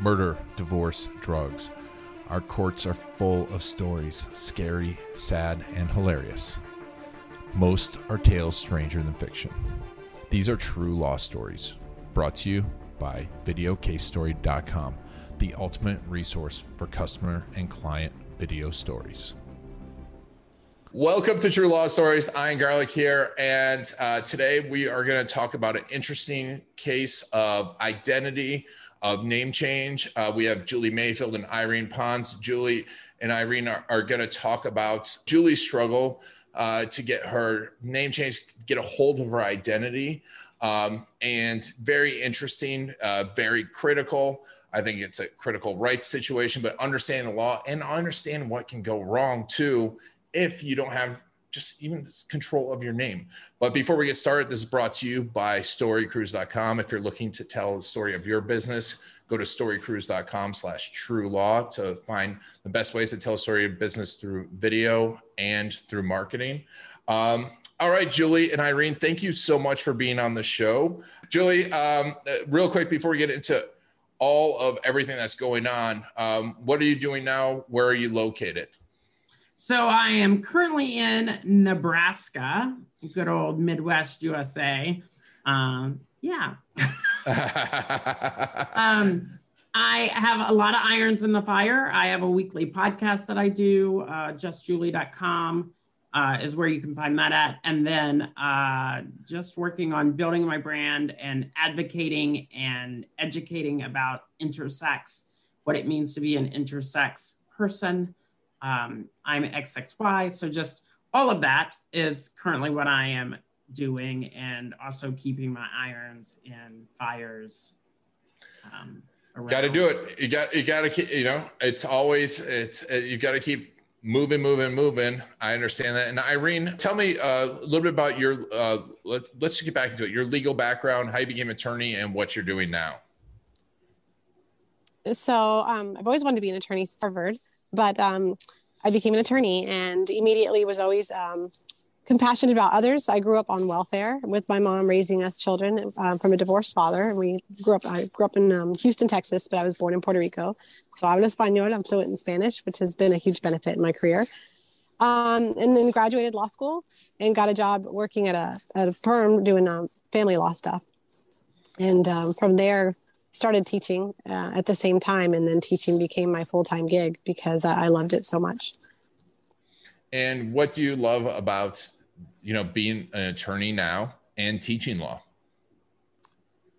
murder, divorce, drugs. Our courts are full of stories, scary, sad, and hilarious. Most are tales stranger than fiction. These are true law stories, brought to you by VideoCaseStory.com, the ultimate resource for customer and client video stories. Welcome to True Law Stories. Ian Garlic here, and uh, today we are going to talk about an interesting case of identity of name change. Uh, we have Juleigh Mayfield and Irene Pons. Juleigh and Irene are, are going to talk about Juleigh's struggle uh, to get her name change, get a hold of her identity. Um, and very interesting, uh, very critical. I think it's a critical rights situation, but understand the law and understand what can go wrong too if you don't have just even control of your name. But before we get started, this is brought to you by storycrews.com. If you're looking to tell the story of your business, go to storycrews.com slash true law to find the best ways to tell a story of business through video and through marketing. Um, all right, Juleigh and Irene, thank you so much for being on the show. Juleigh, um, real quick before we get into all of everything that's going on, um, what are you doing now? Where are you located? So I am currently in Nebraska, good old Midwest USA. Um, yeah. um, I have a lot of irons in the fire. I have a weekly podcast that I do, uh, justjulie.com uh, is where you can find that at. And then uh, just working on building my brand and advocating and educating about intersex, what it means to be an intersex person um, I'm XXY. So just all of that is currently what I am doing and also keeping my irons in fires. Um, got to do it. You got, you got to keep, you know, it's always, it's, uh, you got to keep moving, moving, moving. I understand that. And Irene, tell me uh, a little bit about your, uh, let, let's get back into it, your legal background, how you became attorney and what you're doing now. So um, I've always wanted to be an attorney, Harvard but um, I became an attorney and immediately was always um, compassionate about others. I grew up on welfare with my mom raising us children um, from a divorced father. We grew up. I grew up in um, Houston, Texas, but I was born in Puerto Rico. So hablo español. I'm fluent in Spanish, which has been a huge benefit in my career. Um, and then graduated law school and got a job working at a at a firm doing um, family law stuff. And um, from there, started teaching uh, at the same time and then teaching became my full-time gig because i loved it so much. And what do you love about you know being an attorney now and teaching law?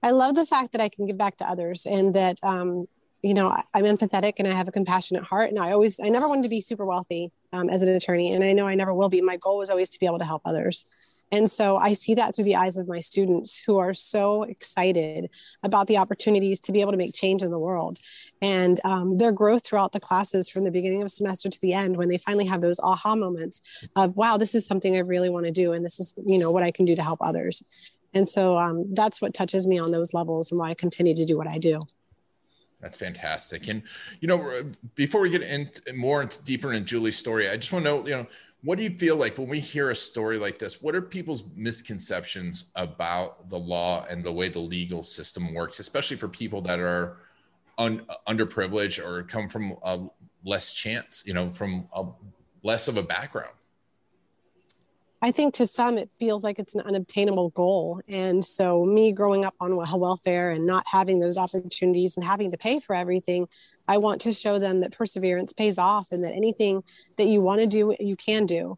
I love the fact that i can give back to others and that um, you know i'm empathetic and i have a compassionate heart. And i always i never wanted to be super wealthy um, as an attorney. And i know i never will be. My goal was always to be able to help others and so I see that through the eyes of my students who are so excited about the opportunities to be able to make change in the world. And um, their growth throughout the classes from the beginning of semester to the end, when they finally have those aha moments of, wow, this is something I really want to do. And this is, you know, what I can do to help others. And so um, that's what touches me on those levels and why I continue to do what I do. That's fantastic. And, you know, before we get in more deeper into Juleigh's story, I just want to know, you know, what do you feel like when we hear a story like this what are people's misconceptions about the law and the way the legal system works especially for people that are un, underprivileged or come from a less chance you know from a less of a background I think to some it feels like it's an unobtainable goal. And so, me growing up on welfare and not having those opportunities and having to pay for everything, I want to show them that perseverance pays off and that anything that you want to do, you can do.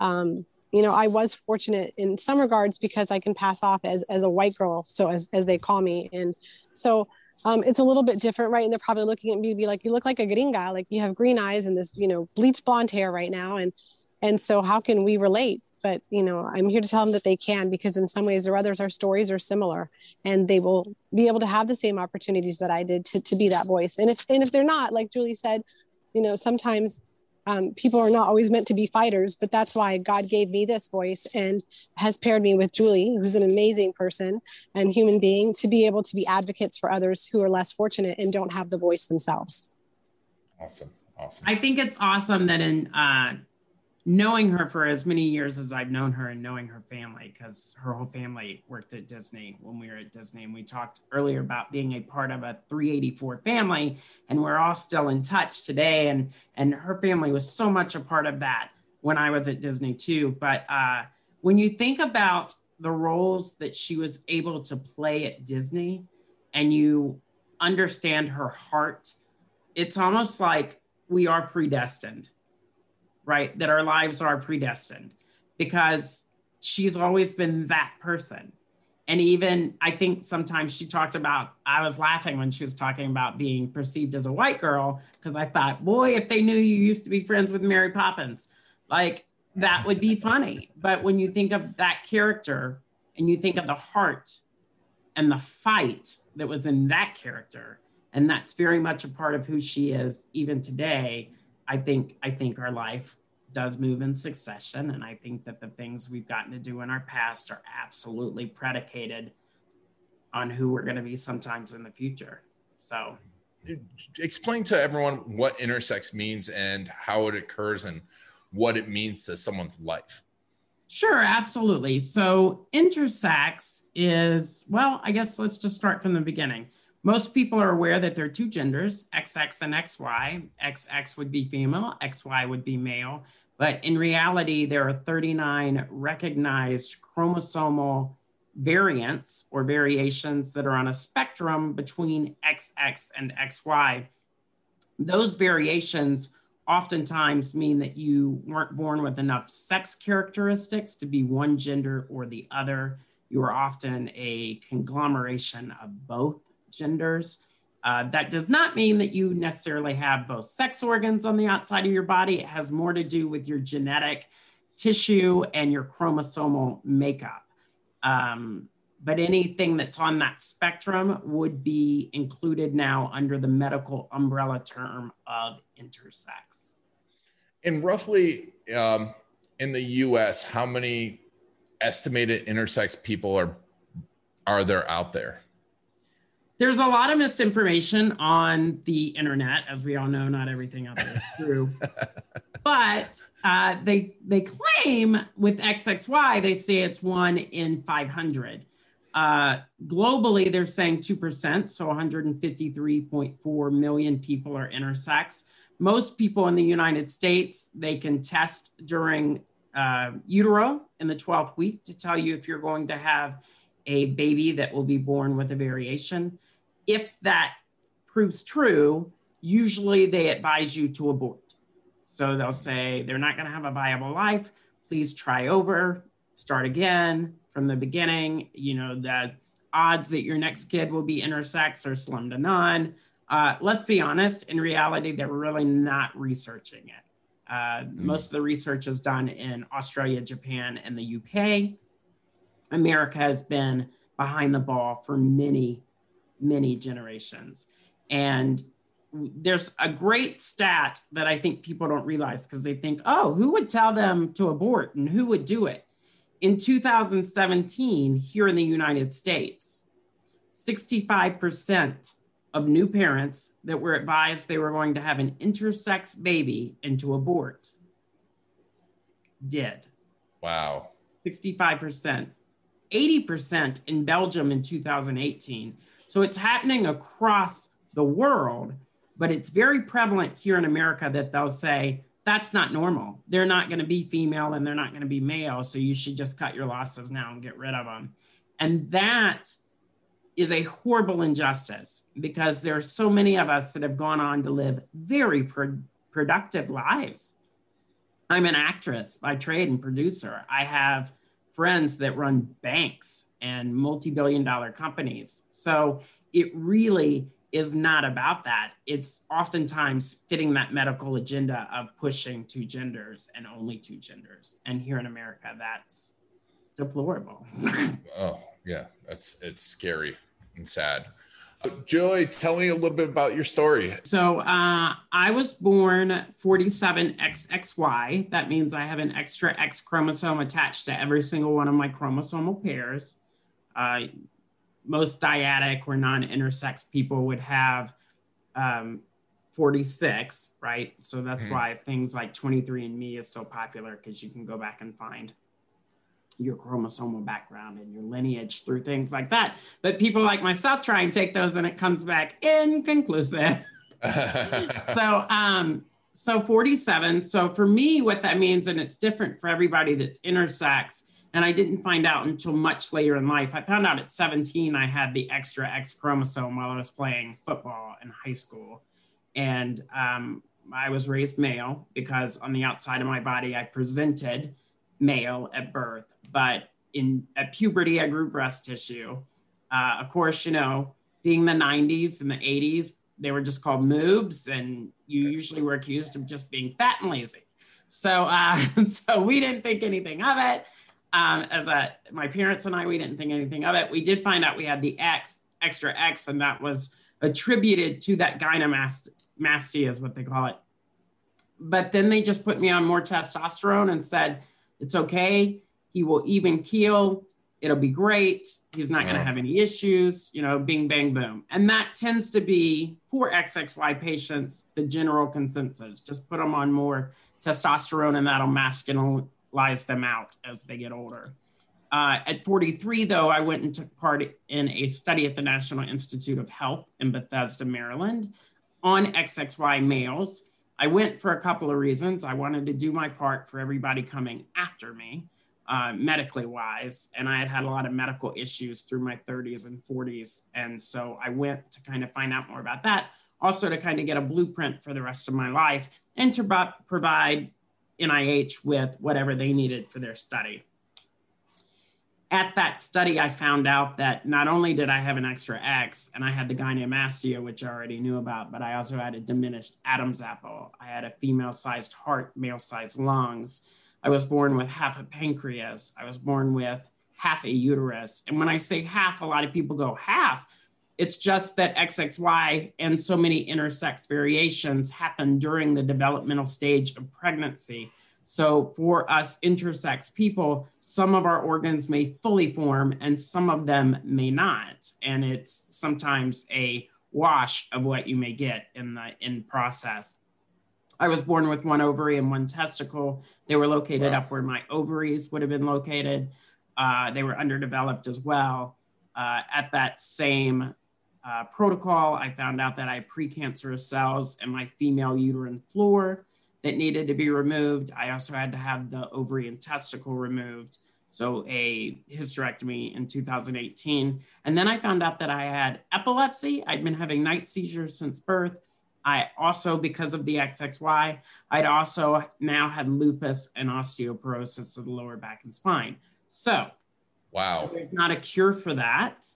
Um, you know, I was fortunate in some regards because I can pass off as, as a white girl, so as, as they call me. And so, um, it's a little bit different, right? And they're probably looking at me be like, "You look like a gringa, like you have green eyes and this, you know, bleach blonde hair right now." And and so, how can we relate? But you know i'm here to tell them that they can because in some ways or others our stories are similar and they will be able to have the same opportunities that i did to, to be that voice. And if and if they're not like juleigh said you know sometimes um, people are not always meant to be fighters but that's why god gave me this voice and has paired me with juleigh who's an amazing person and human being to be able to be advocates for others who are less fortunate and don't have the voice themselves. Awesome. Awesome. I think it's awesome that in uh, knowing her for as many years as I've known her and knowing her family, because her whole family worked at Disney when we were at Disney. And we talked earlier about being a part of a 384 family, and we're all still in touch today. And, and her family was so much a part of that when I was at Disney too. But uh, when you think about the roles that she was able to play at Disney and you understand her heart, it's almost like we are predestined right? That our lives are predestined because she's always been that person. And even I think sometimes she talked about, I was laughing when she was talking about being perceived as a white girl because I thought, boy, if they knew you used to be friends with Mary Poppins, like that would be funny. But when you think of that character and you think of the heart and the fight that was in that character, and that's very much a part of who she is even today, I think I think our life does move in succession. And I think that the things we've gotten to do in our past are absolutely predicated on who we're going to be sometimes in the future. So, explain to everyone what intersex means and how it occurs and what it means to someone's life. Sure, absolutely. So, intersex is, well, I guess let's just start from the beginning. Most people are aware that there are two genders, XX and XY. XX would be female, XY would be male. But in reality, there are 39 recognized chromosomal variants or variations that are on a spectrum between XX and XY. Those variations oftentimes mean that you weren't born with enough sex characteristics to be one gender or the other. You are often a conglomeration of both genders. Uh, that does not mean that you necessarily have both sex organs on the outside of your body. It has more to do with your genetic tissue and your chromosomal makeup. Um, but anything that's on that spectrum would be included now under the medical umbrella term of intersex. And roughly um, in the US, how many estimated intersex people are, are there out there? There's a lot of misinformation on the internet, as we all know. Not everything out there is true, but uh, they they claim with XXY they say it's one in 500. Uh, globally, they're saying 2%, so 153.4 million people are intersex. Most people in the United States, they can test during uh, utero in the 12th week to tell you if you're going to have a baby that will be born with a variation if that proves true, usually they advise you to abort. So they'll say they're not going to have a viable life. Please try over, start again from the beginning. You know, the odds that your next kid will be intersex are slim to none. Uh, let's be honest, in reality, they're really not researching it. Uh, mm. Most of the research is done in Australia, Japan, and the UK. America has been behind the ball for many, many generations. And there's a great stat that I think people don't realize because they think, oh, who would tell them to abort and who would do it? In 2017, here in the United States, 65% of new parents that were advised they were going to have an intersex baby and to abort did. Wow. 65%. 80% in Belgium in 2018. So it's happening across the world, but it's very prevalent here in America that they'll say, that's not normal. They're not going to be female and they're not going to be male. So you should just cut your losses now and get rid of them. And that is a horrible injustice because there are so many of us that have gone on to live very pro- productive lives. I'm an actress by trade and producer. I have friends that run banks and multi-billion dollar companies. So it really is not about that. It's oftentimes fitting that medical agenda of pushing two genders and only two genders. And here in America, that's deplorable. oh, yeah, that's it's scary and sad. Julie, tell me a little bit about your story. So, uh, I was born 47XXY. That means I have an extra X chromosome attached to every single one of my chromosomal pairs. Uh, most dyadic or non intersex people would have um, 46, right? So that's Mhm. why things like 23andMe is so popular because you can go back and find your chromosomal background and your lineage through things like that. But people like myself try and take those and it comes back inconclusive. so um so 47 so for me what that means and it's different for everybody that's intersex and i didn't find out until much later in life i found out at 17 i had the extra x chromosome while i was playing football in high school and um, i was raised male because on the outside of my body i presented male at birth but in at puberty i grew breast tissue. Uh, of course you know being the 90s and the 80s they were just called moobs and you usually were accused of just being fat and lazy. So uh, so we didn't think anything of it. Um, as a my parents and i we didn't think anything of it. We did find out we had the x extra x and that was attributed to that gynecomastia is what they call it. But then they just put me on more testosterone and said it's okay he will even keel it'll be great. He's not going to have any issues, you know, bing, bang, boom. And that tends to be for XXY patients, the general consensus. Just put them on more testosterone and that'll masculinize them out as they get older. Uh, at 43, though, I went and took part in a study at the National Institute of Health in Bethesda, Maryland on XXY males. I went for a couple of reasons. I wanted to do my part for everybody coming after me uh, medically wise. And I had had a lot of medical issues through my 30s and 40s. And so I went to kind of find out more about that, also to kind of get a blueprint for the rest of my life and to pro- provide NIH with whatever they needed for their study. At that study, I found out that not only did I have an extra X and I had the gynecomastia, which I already knew about, but I also had a diminished Adam's apple. I had a female sized heart, male sized lungs. I was born with half a pancreas. I was born with half a uterus. And when I say half, a lot of people go, half. It's just that XXY and so many intersex variations happen during the developmental stage of pregnancy. So for us intersex people, some of our organs may fully form and some of them may not. And it's sometimes a wash of what you may get in the in process. I was born with one ovary and one testicle. They were located Wow. up where my ovaries would have been located. Uh, they were underdeveloped as well. Uh, at that same uh, protocol, I found out that I had precancerous cells in my female uterine floor that needed to be removed. I also had to have the ovary and testicle removed. So a hysterectomy in 2018. And then I found out that I had epilepsy. I'd been having night seizures since birth. I also, because of the XXY, I'd also now had lupus and osteoporosis of the lower back and spine. So wow. there's not a cure for that.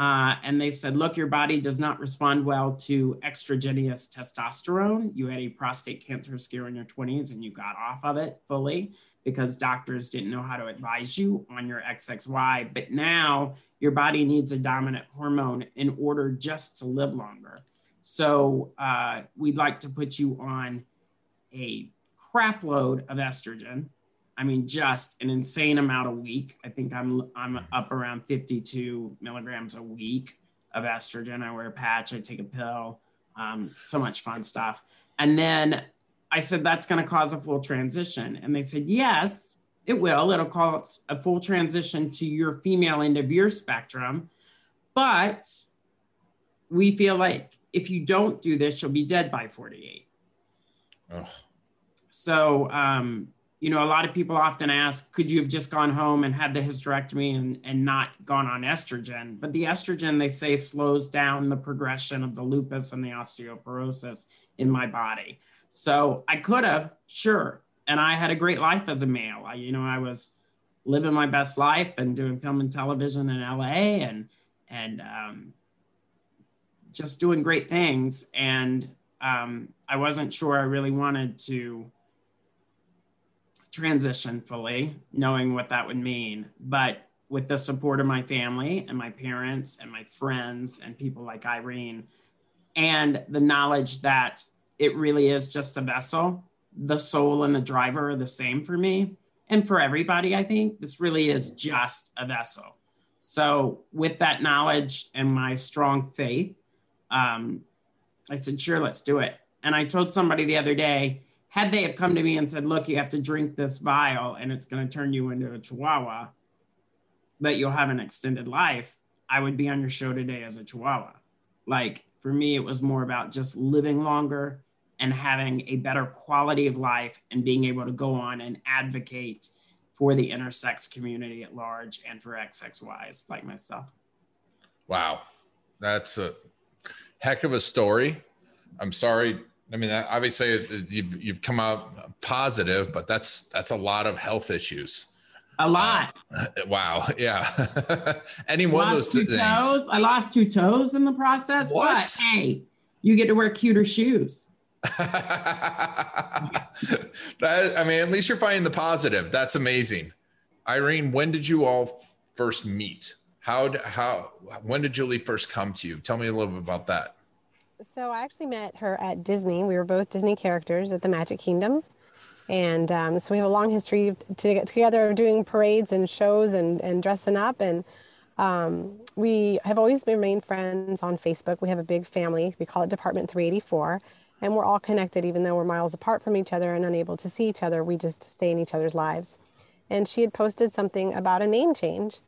Uh, and they said, look, your body does not respond well to extragenous testosterone. You had a prostate cancer scare in your 20s and you got off of it fully because doctors didn't know how to advise you on your XXY. But now your body needs a dominant hormone in order just to live longer. So uh, we'd like to put you on a crap load of estrogen. I mean, just an insane amount a week. I think I'm I'm up around 52 milligrams a week of estrogen. I wear a patch. I take a pill. Um, so much fun stuff. And then I said that's going to cause a full transition, and they said yes, it will. It'll cause a full transition to your female end of your spectrum, but we feel like if you don't do this, you'll be dead by 48. Ugh. So, um, you know, a lot of people often ask, could you have just gone home and had the hysterectomy and, and not gone on estrogen? But the estrogen, they say, slows down the progression of the lupus and the osteoporosis in my body. So I could have, sure. And I had a great life as a male. I, you know, I was living my best life and doing film and television in LA and, and, um, just doing great things. And um, I wasn't sure I really wanted to transition fully, knowing what that would mean. But with the support of my family and my parents and my friends and people like Irene, and the knowledge that it really is just a vessel, the soul and the driver are the same for me. And for everybody, I think this really is just a vessel. So, with that knowledge and my strong faith, um, I said, sure, let's do it. And I told somebody the other day, had they have come to me and said, look, you have to drink this vial and it's going to turn you into a chihuahua, but you'll have an extended life, I would be on your show today as a chihuahua. Like for me, it was more about just living longer and having a better quality of life and being able to go on and advocate for the intersex community at large and for XXYs like myself. Wow. That's a heck of a story. I'm sorry. I mean, obviously you've, you've come out positive, but that's, that's a lot of health issues. A lot. Uh, wow. Yeah. Any one of those two things. Toes. I lost two toes in the process. What? But hey, you get to wear cuter shoes. that I mean, at least you're finding the positive. That's amazing. Irene, when did you all first meet? How how when did Juleigh first come to you? Tell me a little bit about that. So I actually met her at Disney. We were both Disney characters at the Magic Kingdom. And um, so we have a long history to get together doing parades and shows and, and dressing up. And um, we have always remained friends on Facebook. We have a big family. We call it Department 384 and we're all connected even though we're miles apart from each other and unable to see each other we just stay in each other's lives and she had posted something about a name change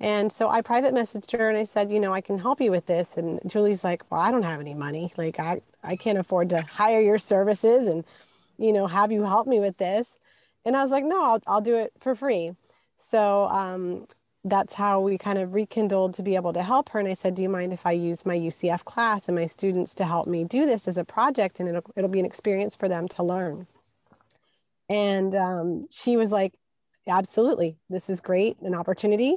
and so i private messaged her and i said you know i can help you with this and juleigh's like well i don't have any money like i i can't afford to hire your services and you know have you help me with this and i was like no i'll, I'll do it for free so um, that's how we kind of rekindled to be able to help her. And I said, Do you mind if I use my UCF class and my students to help me do this as a project? And it'll, it'll be an experience for them to learn. And um, she was like, Absolutely. This is great, an opportunity.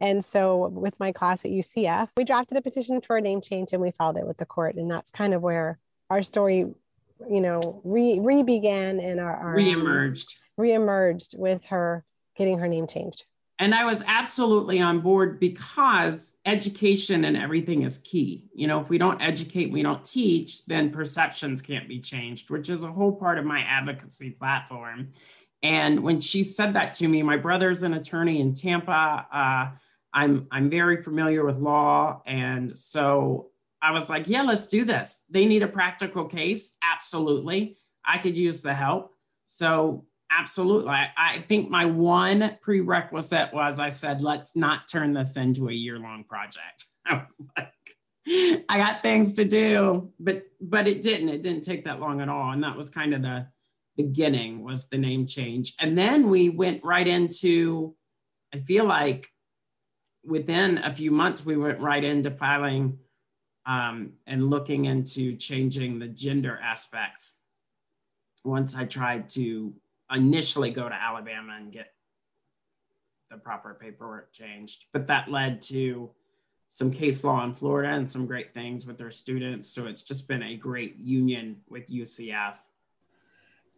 And so, with my class at UCF, we drafted a petition for a name change and we filed it with the court. And that's kind of where our story, you know, re, began and our, our reemerged, reemerged with her getting her name changed. And I was absolutely on board because education and everything is key. You know, if we don't educate, we don't teach, then perceptions can't be changed, which is a whole part of my advocacy platform. And when she said that to me, my brother's an attorney in Tampa. Uh, I'm I'm very familiar with law, and so I was like, yeah, let's do this. They need a practical case, absolutely. I could use the help. So Absolutely. I, I, think my one prerequisite was I said, let's not turn this into a year long project. I was like, I got things to do, but but it didn't. It didn't take that long at all. And that was kind of the beginning was the name change. And then we went right into, I feel like within a few months, we went right into filing um, and looking into changing the gender aspects. Once I tried to initially go to Alabama and get the proper paperwork changed. But that led to some case law in Florida and some great things with their students. So it's just been a great union with UCF.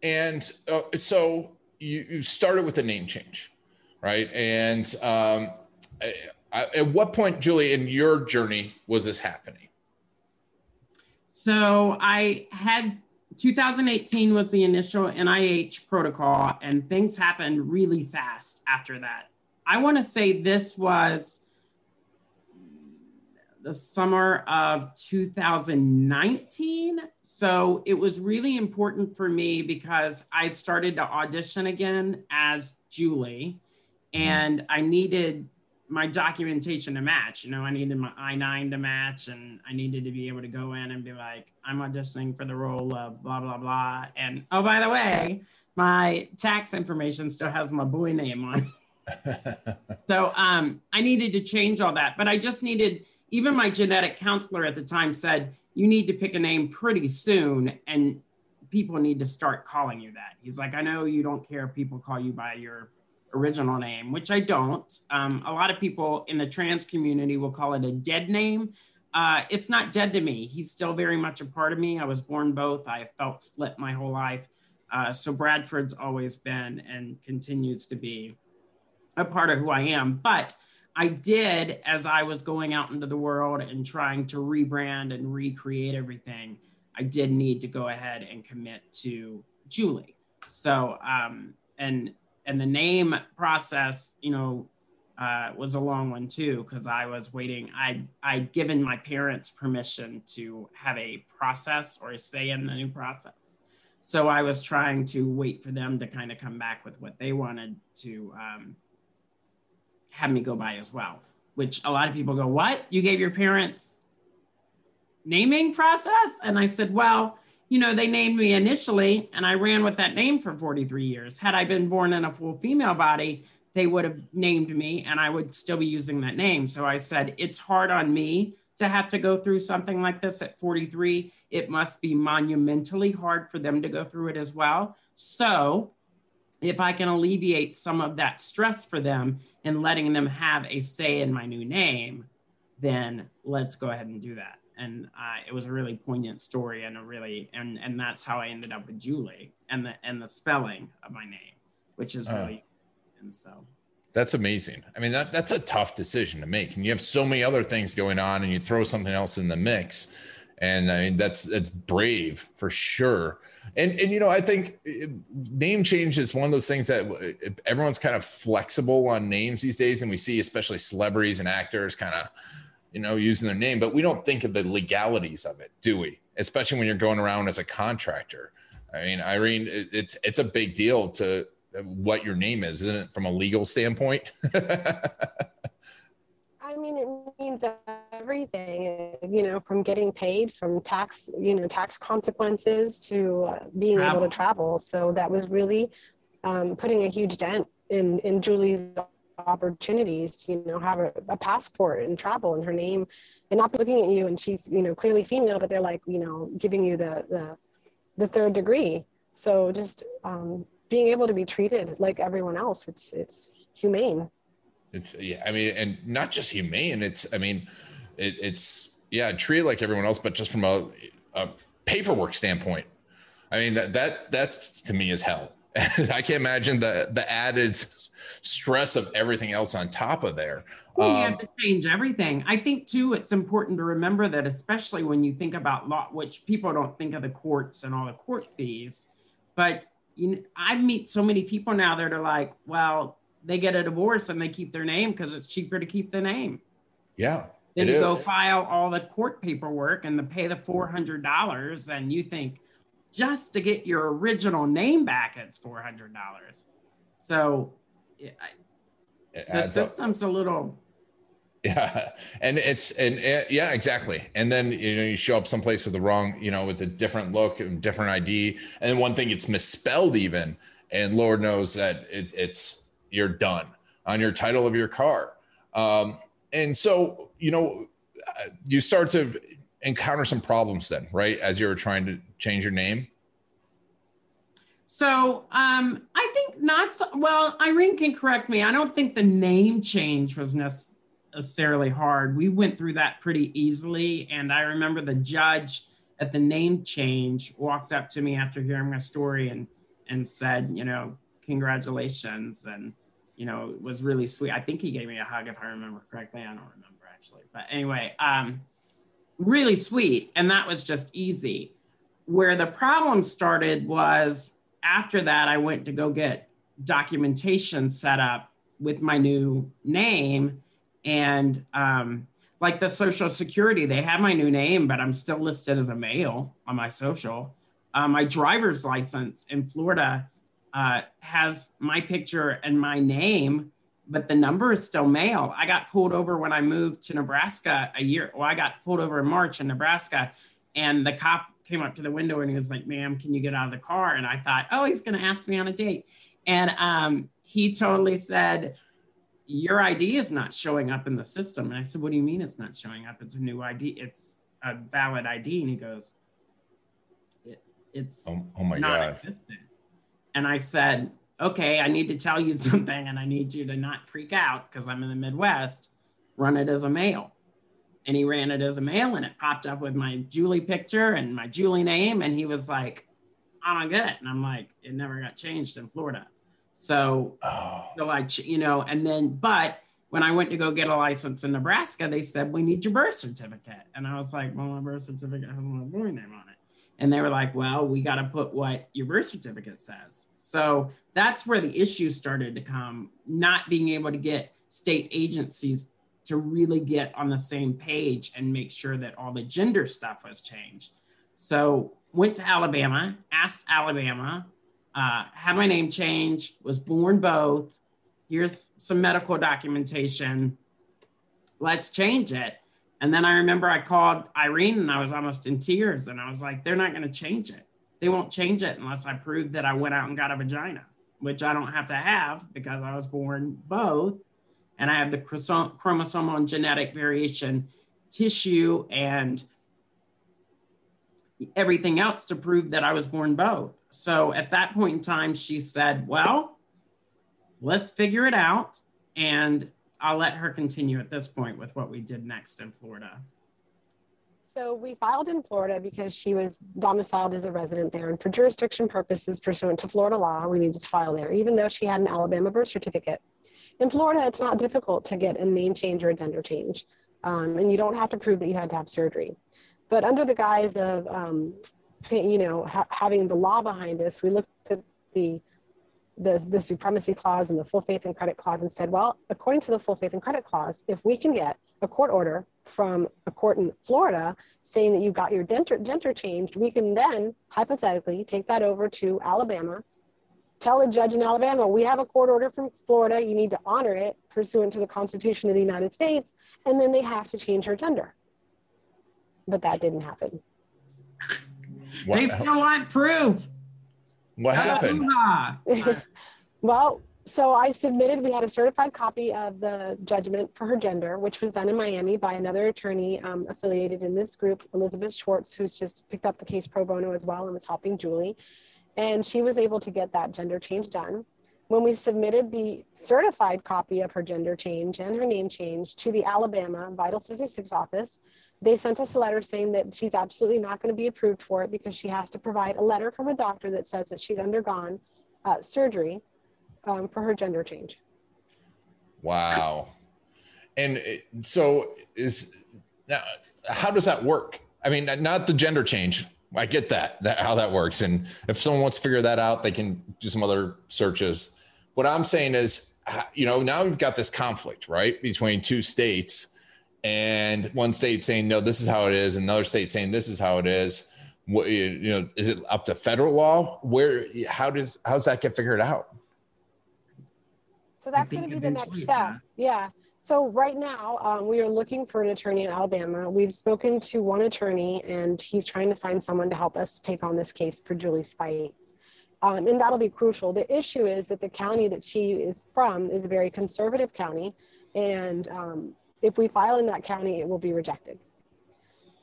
And uh, so you, you started with a name change, right? And um, I, at what point, Juleigh, in your journey was this happening? So I had 2018 was the initial NIH protocol, and things happened really fast after that. I want to say this was the summer of 2019. So it was really important for me because I started to audition again as Juleigh, and I needed my documentation to match. You know, I needed my I 9 to match, and I needed to be able to go in and be like, I'm auditioning for the role of blah, blah, blah. And oh, by the way, my tax information still has my boy name on so um, I needed to change all that, but I just needed, even my genetic counselor at the time said, you need to pick a name pretty soon and people need to start calling you that. He's like, I know you don't care if people call you by your original name, which I don't. Um, a lot of people in the trans community will call it a dead name. Uh, it's not dead to me. He's still very much a part of me. I was born both. I have felt split my whole life. Uh, so Bradford's always been and continues to be a part of who I am. But I did, as I was going out into the world and trying to rebrand and recreate everything, I did need to go ahead and commit to Juleigh. So, um, and and the name process, you know, uh, was a long one too because I was waiting. I I'd given my parents permission to have a process or a say in the new process, so I was trying to wait for them to kind of come back with what they wanted to um, have me go by as well. Which a lot of people go, "What? You gave your parents naming process?" And I said, "Well." You know, they named me initially, and I ran with that name for 43 years. Had I been born in a full female body, they would have named me and I would still be using that name. So I said, it's hard on me to have to go through something like this at 43. It must be monumentally hard for them to go through it as well. So if I can alleviate some of that stress for them and letting them have a say in my new name, then let's go ahead and do that. And uh, it was a really poignant story and a really, and, and that's how I ended up with Juleigh and the, and the spelling of my name, which is really, and so that's amazing. I mean, that that's a tough decision to make. And you have so many other things going on and you throw something else in the mix. And I mean, that's that's brave for sure. And and you know, I think uh, name change is one of those things that uh, everyone's kind of flexible on names these days, and we see especially celebrities and actors kind of, you know, using their name, but we don't think of the legalities of it, do we? Especially when you're going around as a contractor. I mean, Irene, it's it's a big deal to what your name is, isn't it, from a legal standpoint? I mean, it means everything, you know, from getting paid, from tax, you know, tax consequences to uh, being travel. able to travel. So that was really um, putting a huge dent in, in Juleigh's opportunities to, you know, have a, a, passport and travel and her name and not be looking at you. And she's, you know, clearly female, but they're like, you know, giving you the, the, the third degree. So just um, being able to be treated like everyone else. It's it's humane. It's yeah, I mean, and not just humane. It's I mean, it, it's yeah, treat like everyone else, but just from a, a paperwork standpoint. I mean that that's that's to me is hell. I can't imagine the the added stress of everything else on top of there. Well, you have um, to change everything. I think too, it's important to remember that, especially when you think about law, which people don't think of the courts and all the court fees, but you know, I meet so many people now that are like, well, they get a divorce and they keep their name because it's cheaper to keep the name. Yeah. Then you is. go file all the court paperwork and to pay the four hundred dollars, and you think just to get your original name back, it's four hundred dollars. So it, the system's up. a little yeah and it's and it, yeah exactly. And then you know you show up someplace with the wrong you know with a different look and different id and one thing it's misspelled even. And lord knows that it, it's you're done on your title of your car. Um, and so you know you start to encounter some problems then right as you're trying to change your name? So um, I think not so, well. Irene can correct me. I don't think the name change was necessarily hard. We went through that pretty easily. And I remember the judge at the name change walked up to me after hearing my story and and said, you know, congratulations. And, you know, it was really sweet. I think he gave me a hug if I remember correctly. I don't remember actually. But anyway, um, really sweet. And that was just easy. Where the problem started was after that, I went to go get documentation set up with my new name and um, like the social security, they have my new name, but I'm still listed as a male on my social. Uh, my driver's license in Florida uh, has my picture and my name, but the number is still male. I got pulled over when I moved to Nebraska a year. Well, I got pulled over in March in Nebraska, and the cop came up to the window and he was like, "Ma'am, can you get out of the car?" And I thought, "Oh, he's going to ask me on a date," and um, he totally said, your ID is not showing up in the system. And I said, What do you mean it's not showing up? It's a new ID. It's a valid ID. And he goes, it, It's oh, oh my non existent. And I said, Okay, I need to tell you something and I need you to not freak out because I'm in the Midwest. Run it as a male. And he ran it as a male and it popped up with my Juleigh picture and my Juleigh name. And he was like, I don't get it. And I'm like, It never got changed in Florida. So, oh. so I, you know, and then, but when I went to go get a license in Nebraska, they said, we need your birth certificate. And I was like, well, my birth certificate has my boy name on it. And they were like, well, we got to put what your birth certificate says. So that's where the issue started to come, not being able to get state agencies to really get on the same page and make sure that all the gender stuff was changed. So went to Alabama, asked Alabama, uh, had my name changed, was born both. Here's some medical documentation. Let's change it. And then I remember I called Irene and I was almost in tears and I was like, they're not going to change it. They won't change it unless I prove that I went out and got a vagina, which I don't have to have because I was born both. And I have the chromosomal and genetic variation tissue and everything else to prove that I was born both. So at that point in time, she said, Well, let's figure it out. And I'll let her continue at this point with what we did next in Florida. So we filed in Florida because she was domiciled as a resident there. And for jurisdiction purposes pursuant to Florida law, we needed to file there, even though she had an Alabama birth certificate. In Florida, it's not difficult to get a name change or a gender change. Um, and you don't have to prove that you had to have surgery. But under the guise of, um, you know, ha- having the law behind us, we looked at the the, the supremacy clause and the full faith and credit clause and said, well, according to the full faith and credit clause, if we can get a court order from a court in Florida saying that you got your gender, gender changed, we can then hypothetically take that over to Alabama, tell a judge in Alabama, we have a court order from Florida, you need to honor it pursuant to the Constitution of the United States, and then they have to change her gender. But that didn't happen. What? They still want proof. What happened? well, so I submitted, we had a certified copy of the judgment for her gender, which was done in Miami by another attorney um, affiliated in this group, Elizabeth Schwartz, who's just picked up the case pro bono as well and was helping Juleigh. And she was able to get that gender change done. When we submitted the certified copy of her gender change and her name change to the Alabama Vital Statistics Office, they sent us a letter saying that she's absolutely not going to be approved for it because she has to provide a letter from a doctor that says that she's undergone uh, surgery um, for her gender change. Wow. And so is now, how does that work? I mean, not the gender change. I get that, that how that works. And if someone wants to figure that out, they can do some other searches. What I'm saying is, you know, now we've got this conflict, right, between two states and one state saying no this is how it is another state saying this is how it is. What, you know is it up to federal law? Where how does how does that get figured out? So that's going to be the next step. yeah so right now um, we are looking for an attorney in alabama we've spoken to one attorney and he's trying to find someone to help us take on this case for juleigh's fight um, and that'll be crucial the issue is that the county that she is from is a very conservative county and um, if we file in that county, it will be rejected.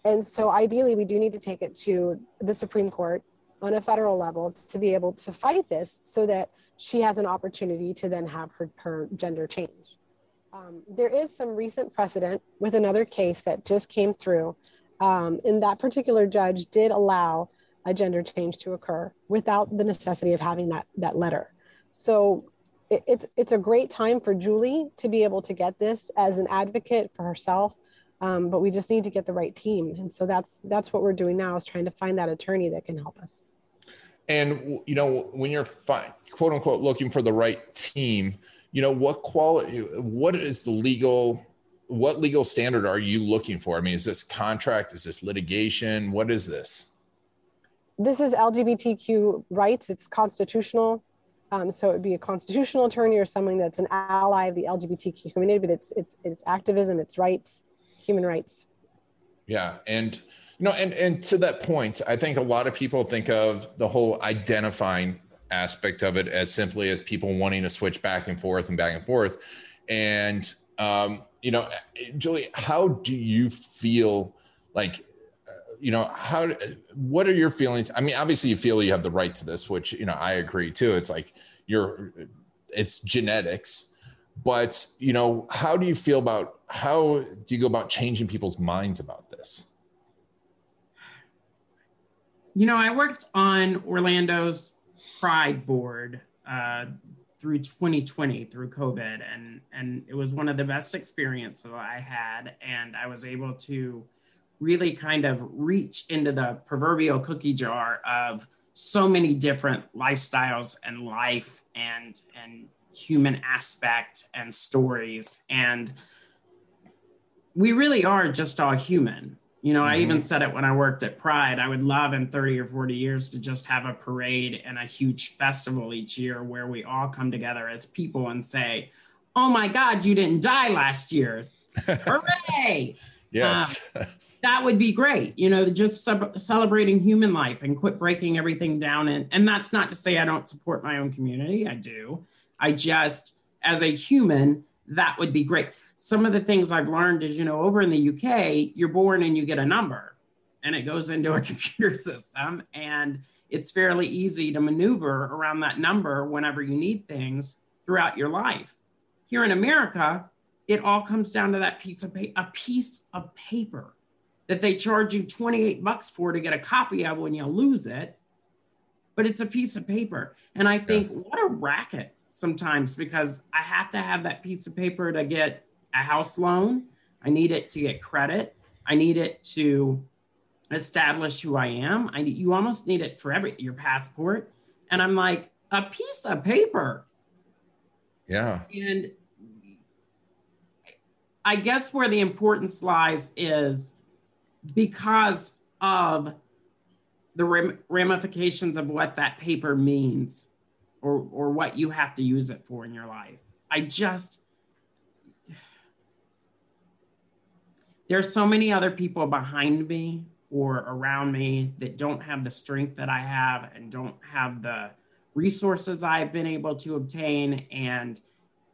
And so ideally, we do need to take it to the Supreme Court on a federal level to be able to fight this so that she has an opportunity to then have her, her gender changed. Um, there is some recent precedent with another case that just came through. Um, and that particular judge did allow a gender change to occur without the necessity of having that, that letter. So it, it's it's a great time for Juleigh to be able to get this as an advocate for herself. Um, but we just need to get the right team, and so that's that's what we're doing now is trying to find that attorney that can help us. And you know, when you're fi- quote unquote looking for the right team, you know what quality, what is the legal, what legal standard are you looking for? I mean, is this contract? Is this litigation? What is this? This is LGBTQ rights. It's constitutional. Um, so it would be a constitutional attorney or someone that's an ally of the LGBTQ community, but it's it's it's activism, it's rights, human rights. Yeah, and you know, and and to that point, I think a lot of people think of the whole identifying aspect of it as simply as people wanting to switch back and forth and back and forth. And um, you know, Juleigh, how do you feel like you know how what are your feelings? I mean obviously you feel you have the right to this which you know i agree too. It's like you're it's genetics. But you know how do you feel about how do you go about changing people's minds about this? You know i worked on orlando's pride board uh, through 2020 through covid and and it was one of the best experiences i had and i was able to really kind of reach into the proverbial cookie jar of so many different lifestyles and life and and human aspect and stories. And we really are just all human. You know, mm-hmm. I even mm-hmm. said it when I worked at Pride. I would love in 30 or 40 years to just have a parade and a huge festival each year where we all come together as people and say, Oh my God, you didn't die last year. Hooray! yes. Uh, that would be great. You know, just celebrating human life and quit breaking everything down. And, and that's not to say I don't support my own community. I do. I just, as a human, that would be great some of the things I've learned is, you know, over in the UK, you're born and you get a number and it goes into a computer system and it's fairly easy to maneuver around that number whenever you need things throughout your life. Here in America, it all comes down to that piece of pa- a piece of paper that they charge you 28 bucks for to get a copy of when you lose it. But it's a piece of paper. And I think yeah. what a racket sometimes because I have to have that piece of paper to get a house loan. I need it to get credit. I need it to establish who I am. I you almost need it for every your passport. And I'm like, a piece of paper. Yeah. And I guess where the importance lies is because of the ramifications of what that paper means or, or what you have to use it for in your life. I just, there's so many other people behind me or around me that don't have the strength that I have and don't have the resources I've been able to obtain. And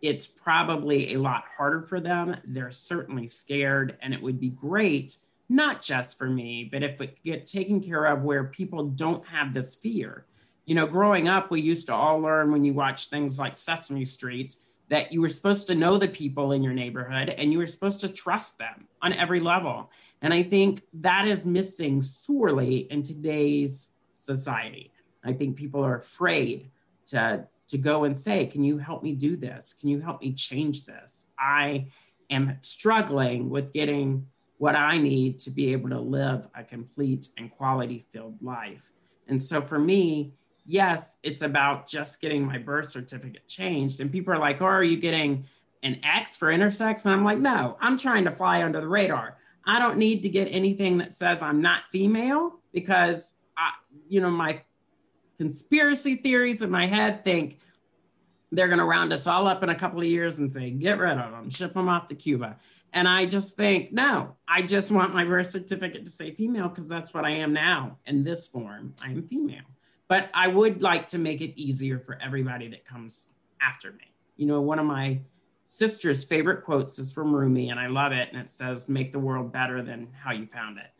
it's probably a lot harder for them. They're certainly scared, and it would be great, not just for me, but if it get taken care of where people don't have this fear. You know, growing up, we used to all learn when you watch things like Sesame Street that you were supposed to know the people in your neighborhood and you were supposed to trust them on every level. And I think that is missing sorely in today's society. I think people are afraid to, to go and say, Can you help me do this? Can you help me change this? I am struggling with getting what I need to be able to live a complete and quality filled life. And so for me, yes, it's about just getting my birth certificate changed. And people are like, oh, are you getting an X for intersex? And I'm like, no, I'm trying to fly under the radar. I don't need to get anything that says I'm not female because, I, you know, my conspiracy theories in my head think they're going to round us all up in a couple of years and say, get rid of them, ship them off to Cuba. And I just think, no, I just want my birth certificate to say female because that's what I am now in this form. I am female but I would like to make it easier for everybody that comes after me. You know, one of my sister's favorite quotes is from Rumi, and I love it. And it says, Make the world better than how you found it.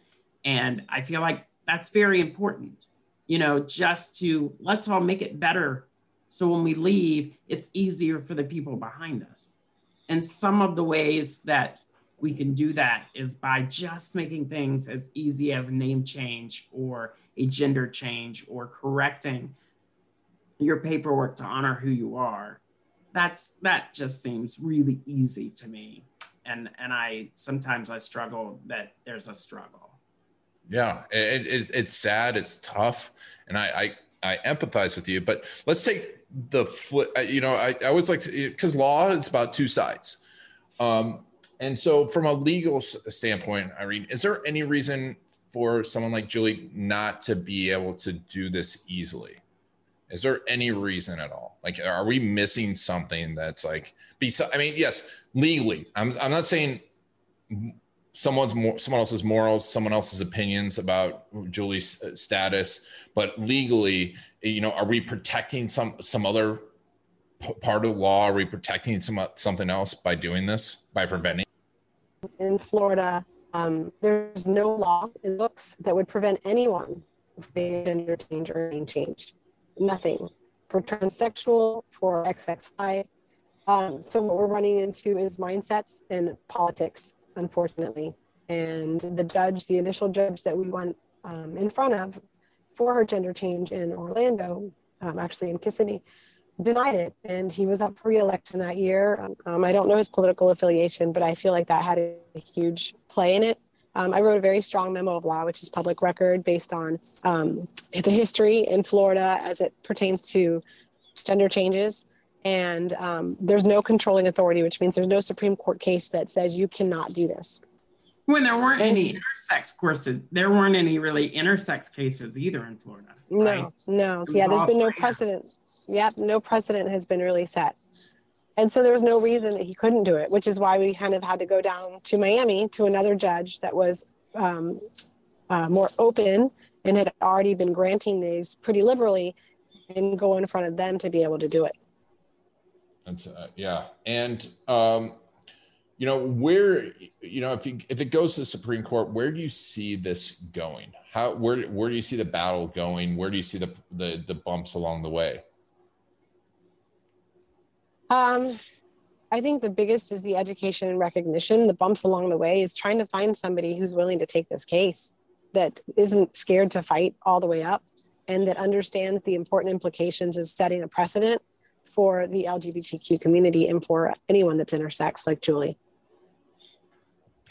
And I feel like that's very important, you know, just to let's all make it better. So when we leave, it's easier for the people behind us. And some of the ways that we can do that is by just making things as easy as a name change or a gender change or correcting your paperwork to honor who you are. That's that just seems really easy to me. And and i sometimes i struggle that there's a struggle. Yeah it, it, it's sad it's tough and I, I i empathize with you but let's take the flip you know i, I always like because law it's about two sides. Um and so from a legal standpoint irene is there any reason for someone like Juleigh not to be able to do this easily? Is there any reason at all? Like, are we missing something that's like, besides, I mean, yes, legally, I'm, I'm not saying someone's more, someone else's morals, someone else's opinions about Juleigh's uh, status, but legally, you know, are we protecting some, some other part of the law? Are we protecting some, something else by doing this, by preventing? In Florida, um, there's no law in books that would prevent anyone from being gender change or name change. Nothing for transsexual, for XXY. Um, so what we're running into is mindsets and politics, unfortunately. And the judge, the initial judge that we went um, in front of for her gender change in Orlando, um, actually in Kissimmee, denied it. And he was up for reelection that year. Um, I don't know his political affiliation, but I feel like that had a huge play in it. Um, I wrote a very strong memo of law, which is public record based on um, the history in Florida as it pertains to gender changes. And um, there's no controlling authority, which means there's no Supreme Court case that says you cannot do this. When there weren't and, any intersex courses, there weren't any really intersex cases either in Florida. Right? No, no. Yeah, there's been no precedent. Yep, no precedent has been really set. And so there was no reason that he couldn't do it, which is why we kind of had to go down to Miami to another judge that was um, uh, more open and had already been granting these pretty liberally and go in front of them to be able to do it. That's uh, yeah, and um, you know where you know if you, if it goes to the Supreme Court, where do you see this going? How where where do you see the battle going? Where do you see the the, the bumps along the way? Um, I think the biggest is the education and recognition. The bumps along the way is trying to find somebody who's willing to take this case that isn't scared to fight all the way up and that understands the important implications of setting a precedent for the LGBTQ community and for anyone that's intersex like Juleigh.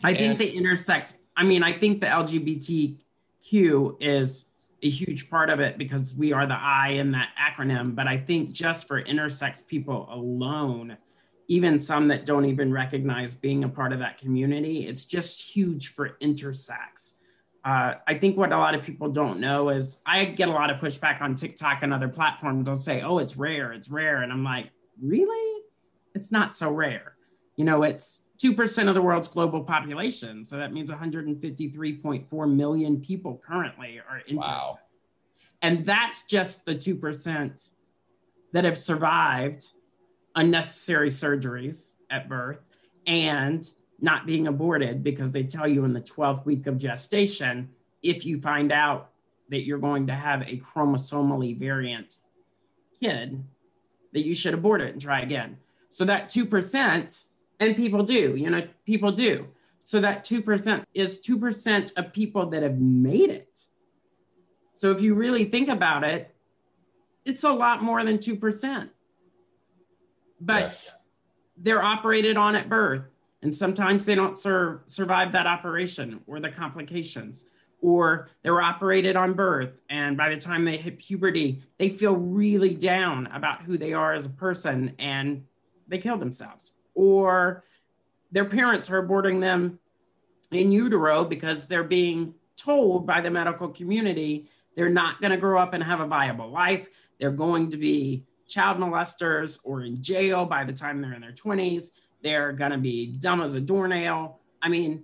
I think the intersex, I mean, I think the LGBTQ is a huge part of it because we are the I in that acronym. But I think just for intersex people alone, even some that don't even recognize being a part of that community, it's just huge for intersex. Uh, I think what a lot of people don't know is I get a lot of pushback on TikTok and other platforms. They'll say, oh, it's rare, it's rare. And I'm like, really? It's not so rare. You know, it's 2% of the world's global population. So that means 153.4 million people currently are intersex. Wow. And that's just the 2% that have survived unnecessary surgeries at birth and not being aborted because they tell you in the 12th week of gestation, if you find out that you're going to have a chromosomally variant kid, that you should abort it and try again. So that 2%, and people do, you know, people do. So that 2% is 2% of people that have made it. So if you really think about it, it's a lot more than 2%. But yes. they're operated on at birth and sometimes they don't serve, survive that operation or the complications or they were operated on birth and by the time they hit puberty they feel really down about who they are as a person and they kill themselves or their parents are aborting them in utero because they're being told by the medical community they're not going to grow up and have a viable life they're going to be child molesters or in jail by the time they're in their 20s they're going to be dumb as a doornail. I mean,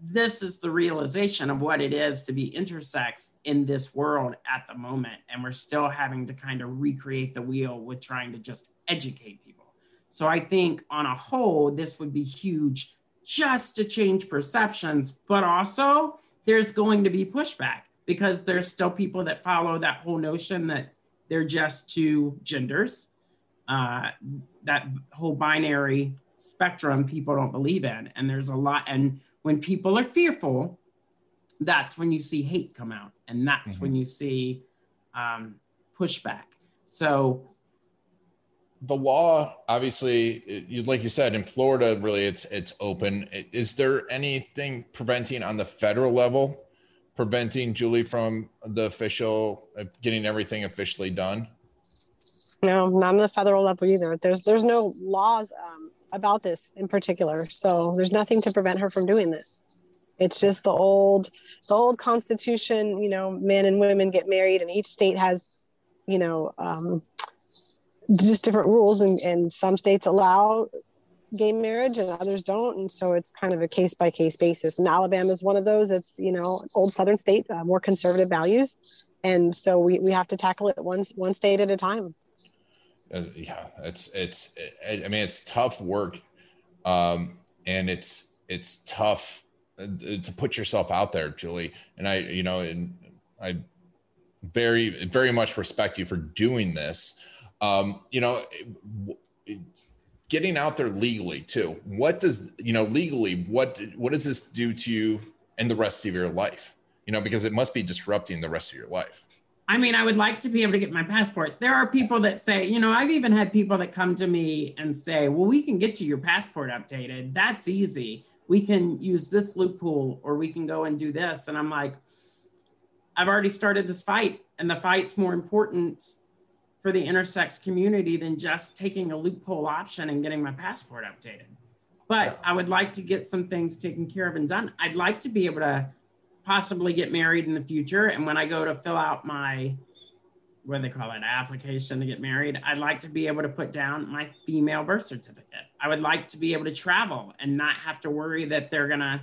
this is the realization of what it is to be intersex in this world at the moment. And we're still having to kind of recreate the wheel with trying to just educate people. So I think on a whole, this would be huge just to change perceptions, but also there's going to be pushback because there's still people that follow that whole notion that they're just two genders. Uh, that whole binary spectrum people don't believe in. And there's a lot, and when people are fearful, that's when you see hate come out, and that's mm-hmm. when you see um, pushback. So the law obviously you like you said in florida really it's it's open is there anything preventing on the federal level preventing juleigh from the official getting everything officially done no not on the federal level either there's there's no laws um, about this in particular. So there's nothing to prevent her from doing this. It's just the old, the old constitution. You know, men and women get married, and each state has, you know, um, just different rules, and, and some states allow gay marriage and others don't and so it's kind of a case by case basis and alabama is one of those it's you know old southern state uh, more conservative values and so we, we have to tackle it one one state at a time uh, yeah, it's it's I mean it's tough work, um, and it's it's tough uh, to put yourself out there, Juleigh. And I, you know, and I very very much respect you for doing this. Um, you know, getting out there legally too. What does you know legally? What what does this do to you and the rest of your life? You know, because it must be disrupting the rest of your life. I mean, I would like to be able to get my passport. There are people that say, you know, I've even had people that come to me and say, well, we can get you your passport updated. That's easy. We can use this loophole or we can go and do this. And I'm like, I've already started this fight, and the fight's more important for the intersex community than just taking a loophole option and getting my passport updated. But I would like to get some things taken care of and done. I'd like to be able to possibly get married in the future. And when I go to fill out my, what do they call it, application to get married, I'd like to be able to put down my female birth certificate. I would like to be able to travel and not have to worry that they're going to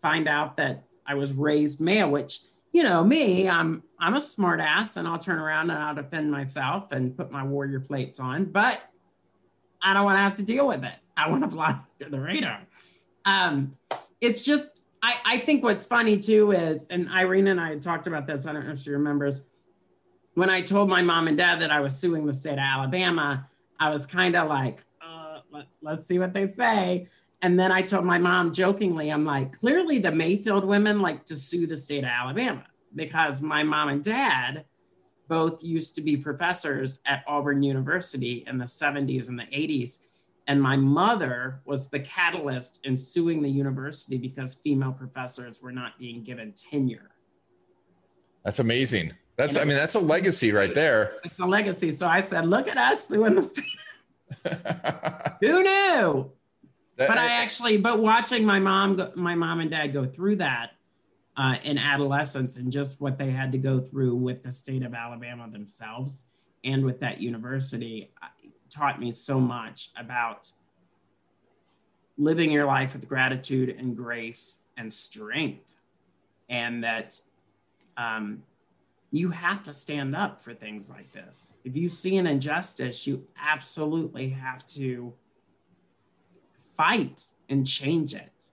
find out that I was raised male, which you know me, I'm I'm a smart ass and I'll turn around and I'll defend myself and put my warrior plates on, but I don't want to have to deal with it. I want to fly under the radar. Um, it's just I, I think what's funny too is, and Irene and I had talked about this, I don't know if she remembers, when I told my mom and dad that I was suing the state of Alabama, I was kind of like, uh, let, let's see what they say. And then I told my mom jokingly, I'm like, clearly the Mayfield women like to sue the state of Alabama because my mom and dad both used to be professors at Auburn University in the 70s and the 80s. And my mother was the catalyst in suing the university because female professors were not being given tenure. That's amazing. That's, I mean, that's a legacy right there. It's a legacy. So I said, look at us suing the state. Who knew? But I actually, but watching my mom, go, my mom and dad go through that uh, in adolescence and just what they had to go through with the state of Alabama themselves and with that university taught me so much about living your life with gratitude and grace and strength. And that um, you have to stand up for things like this. If you see an injustice, you absolutely have to fight and change it.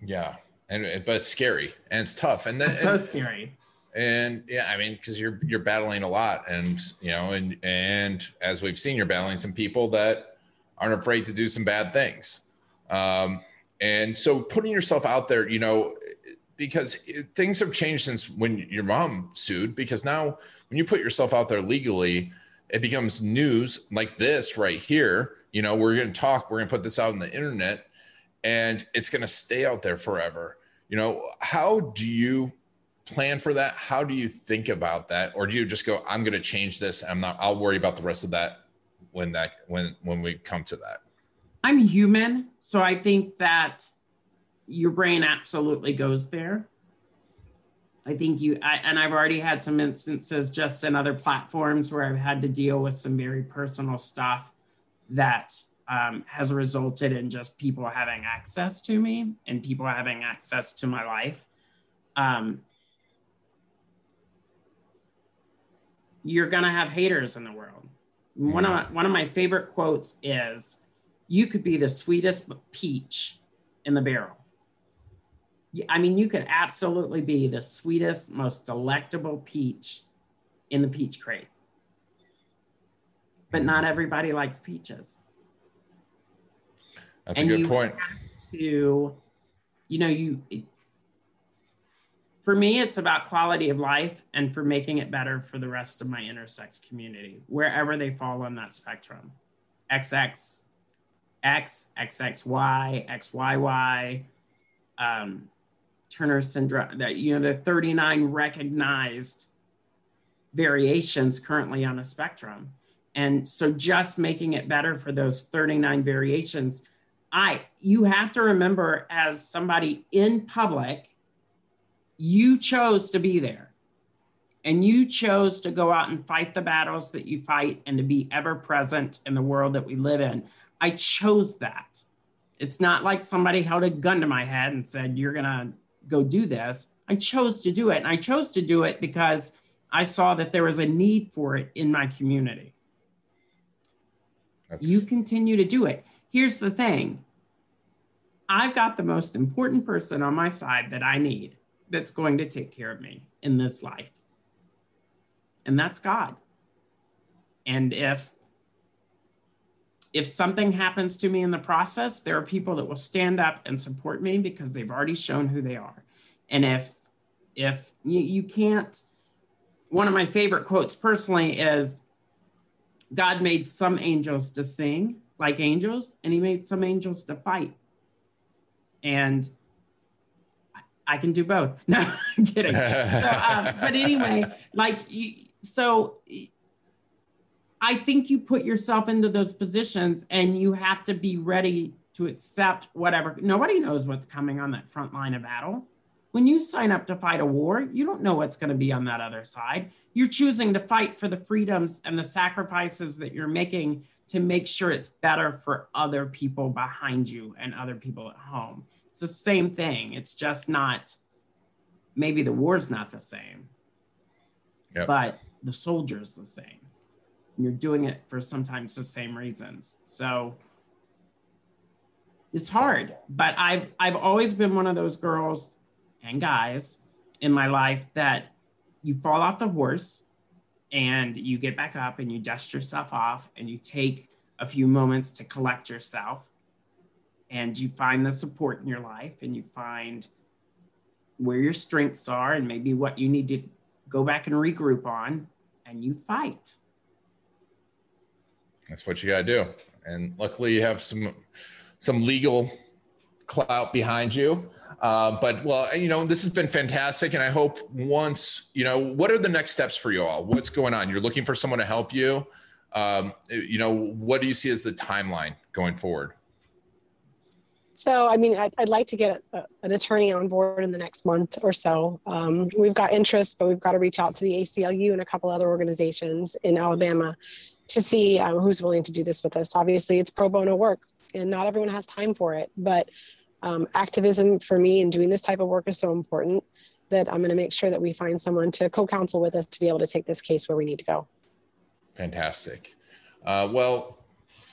Yeah. And but it's scary and it's tough. And then so scary. And yeah, I mean, because you're you're battling a lot, and you know, and and as we've seen, you're battling some people that aren't afraid to do some bad things. Um, and so putting yourself out there, you know, because things have changed since when your mom sued, because now when you put yourself out there legally, it becomes news like this right here you know we're going to talk we're going to put this out on the internet and it's going to stay out there forever. You know how do you plan for that? How do you think about that? Or do you just go i'm going to change this i'm not i'll worry about the rest of that when that when when we come to that i'm human so i think that your brain absolutely goes there. I think you I, and i've already had some instances just in other platforms where i've had to deal with some very personal stuff that um, has resulted in just people having access to me and people having access to my life. Um, you're gonna have haters in the world. One of my, one of my favorite quotes is, "You could be the sweetest peach in the barrel." I mean, you could absolutely be the sweetest, most delectable peach in the peach crate but not everybody likes peaches. That's and a good point. To, you know, you, for me, it's about quality of life and for making it better for the rest of my intersex community, wherever they fall on that spectrum. XX, X, XXY, XYY, um, Turner syndrome, that, you know, the 39 recognized variations currently on a spectrum. And so just making it better for those 39 variations, I you have to remember as somebody in public, you chose to be there. And you chose to go out and fight the battles that you fight and to be ever present in the world that we live in. I chose that. It's not like somebody held a gun to my head and said, You're going to go do this. I chose to do it. And I chose to do it because I saw that there was a need for it in my community. That's... You continue to do it. Here's the thing I've got the most important person on my side that I need that's going to take care of me in this life. And that's God. And if if something happens to me in the process, there are people that will stand up and support me because they've already shown who they are. And if if you, you can't one of my favorite quotes personally is God made some angels to sing like angels, and he made some angels to fight. And I can do both. No, I'm kidding. so, um, but anyway, like, so I think you put yourself into those positions and you have to be ready to accept whatever. Nobody knows what's coming on that front line of battle. When you sign up to fight a war, you don't know what's going to be on that other side. You're choosing to fight for the freedoms and the sacrifices that you're making to make sure it's better for other people behind you and other people at home. It's the same thing. It's just not, maybe the war's not the same, yep. but the soldier's the same. And you're doing it for sometimes the same reasons. So it's hard, but I've I've always been one of those girls and guys in my life that you fall off the horse and you get back up and you dust yourself off and you take a few moments to collect yourself. And you find the support in your life and you find where your strengths are and maybe what you need to go back and regroup on and you fight. That's what you got to do. And luckily you have some some legal clout behind you uh, but well, you know, this has been fantastic, and I hope once you know, what are the next steps for you all? What's going on? You're looking for someone to help you. Um, you know, what do you see as the timeline going forward? So, I mean, I'd, I'd like to get a, an attorney on board in the next month or so. Um, we've got interest, but we've got to reach out to the ACLU and a couple other organizations in Alabama to see um, who's willing to do this with us. Obviously, it's pro bono work, and not everyone has time for it, but um, activism for me and doing this type of work is so important that I'm going to make sure that we find someone to co-counsel with us to be able to take this case where we need to go. Fantastic. Uh, well,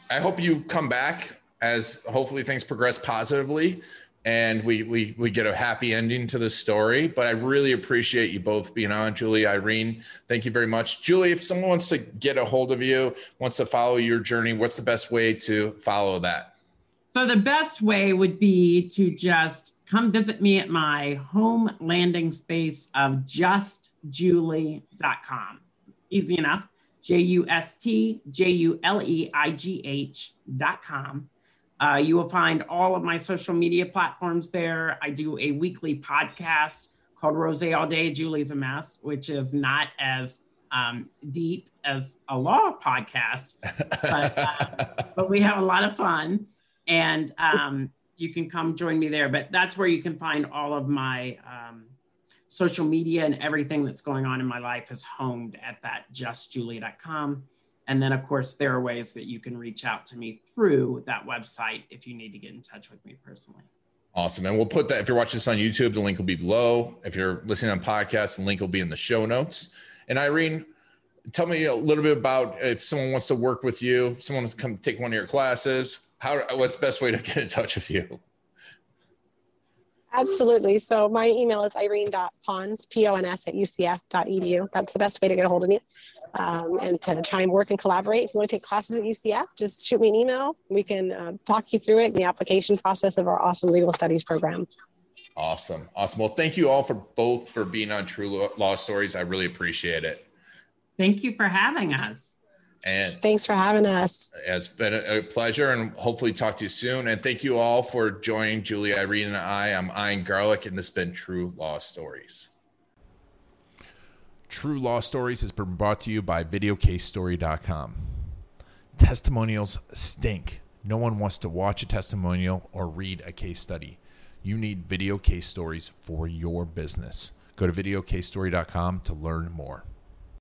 I hope you come back as hopefully things progress positively and we, we we get a happy ending to the story. But I really appreciate you both being on, Juleigh, Irene. Thank you very much, Juleigh. If someone wants to get a hold of you, wants to follow your journey, what's the best way to follow that? So the best way would be to just come visit me at my home landing space of justjuleigh.com. Easy enough. J U S T J U L E I G H.com. Uh, you will find all of my social media platforms there. I do a weekly podcast called Rose All Day, Juleigh's a Mess, which is not as um, deep as a law podcast, but, uh, but we have a lot of fun and um, you can come join me there. But that's where you can find all of my um, social media and everything that's going on in my life is homed at that justjuleigh.com. And then, of course, there are ways that you can reach out to me through that website if you need to get in touch with me personally. Awesome. And we'll put that, if you're watching this on YouTube, the link will be below. If you're listening on podcast, the link will be in the show notes. And Irene, tell me a little bit about if someone wants to work with you, someone wants to come take one of your classes, how what's the best way to get in touch with you? Absolutely. So my email is irene.pons, P-O-N-S at ucf.edu. That's the best way to get a hold of me um, and to try and work and collaborate. If you want to take classes at UCF, just shoot me an email. We can uh, talk you through it in the application process of our awesome legal studies program. Awesome. Awesome. Well, thank you all for both for being on True Law Stories. I really appreciate it. Thank you for having us. And thanks for having us. It's been a pleasure and hopefully talk to you soon. And thank you all for joining Juleigh, Irene, and I. I'm Ian Garlic, and this has been True Law Stories. True Law Stories has been brought to you by VideoCaseStory.com. Testimonials stink. No one wants to watch a testimonial or read a case study. You need video case stories for your business. Go to VideoCaseStory.com to learn more.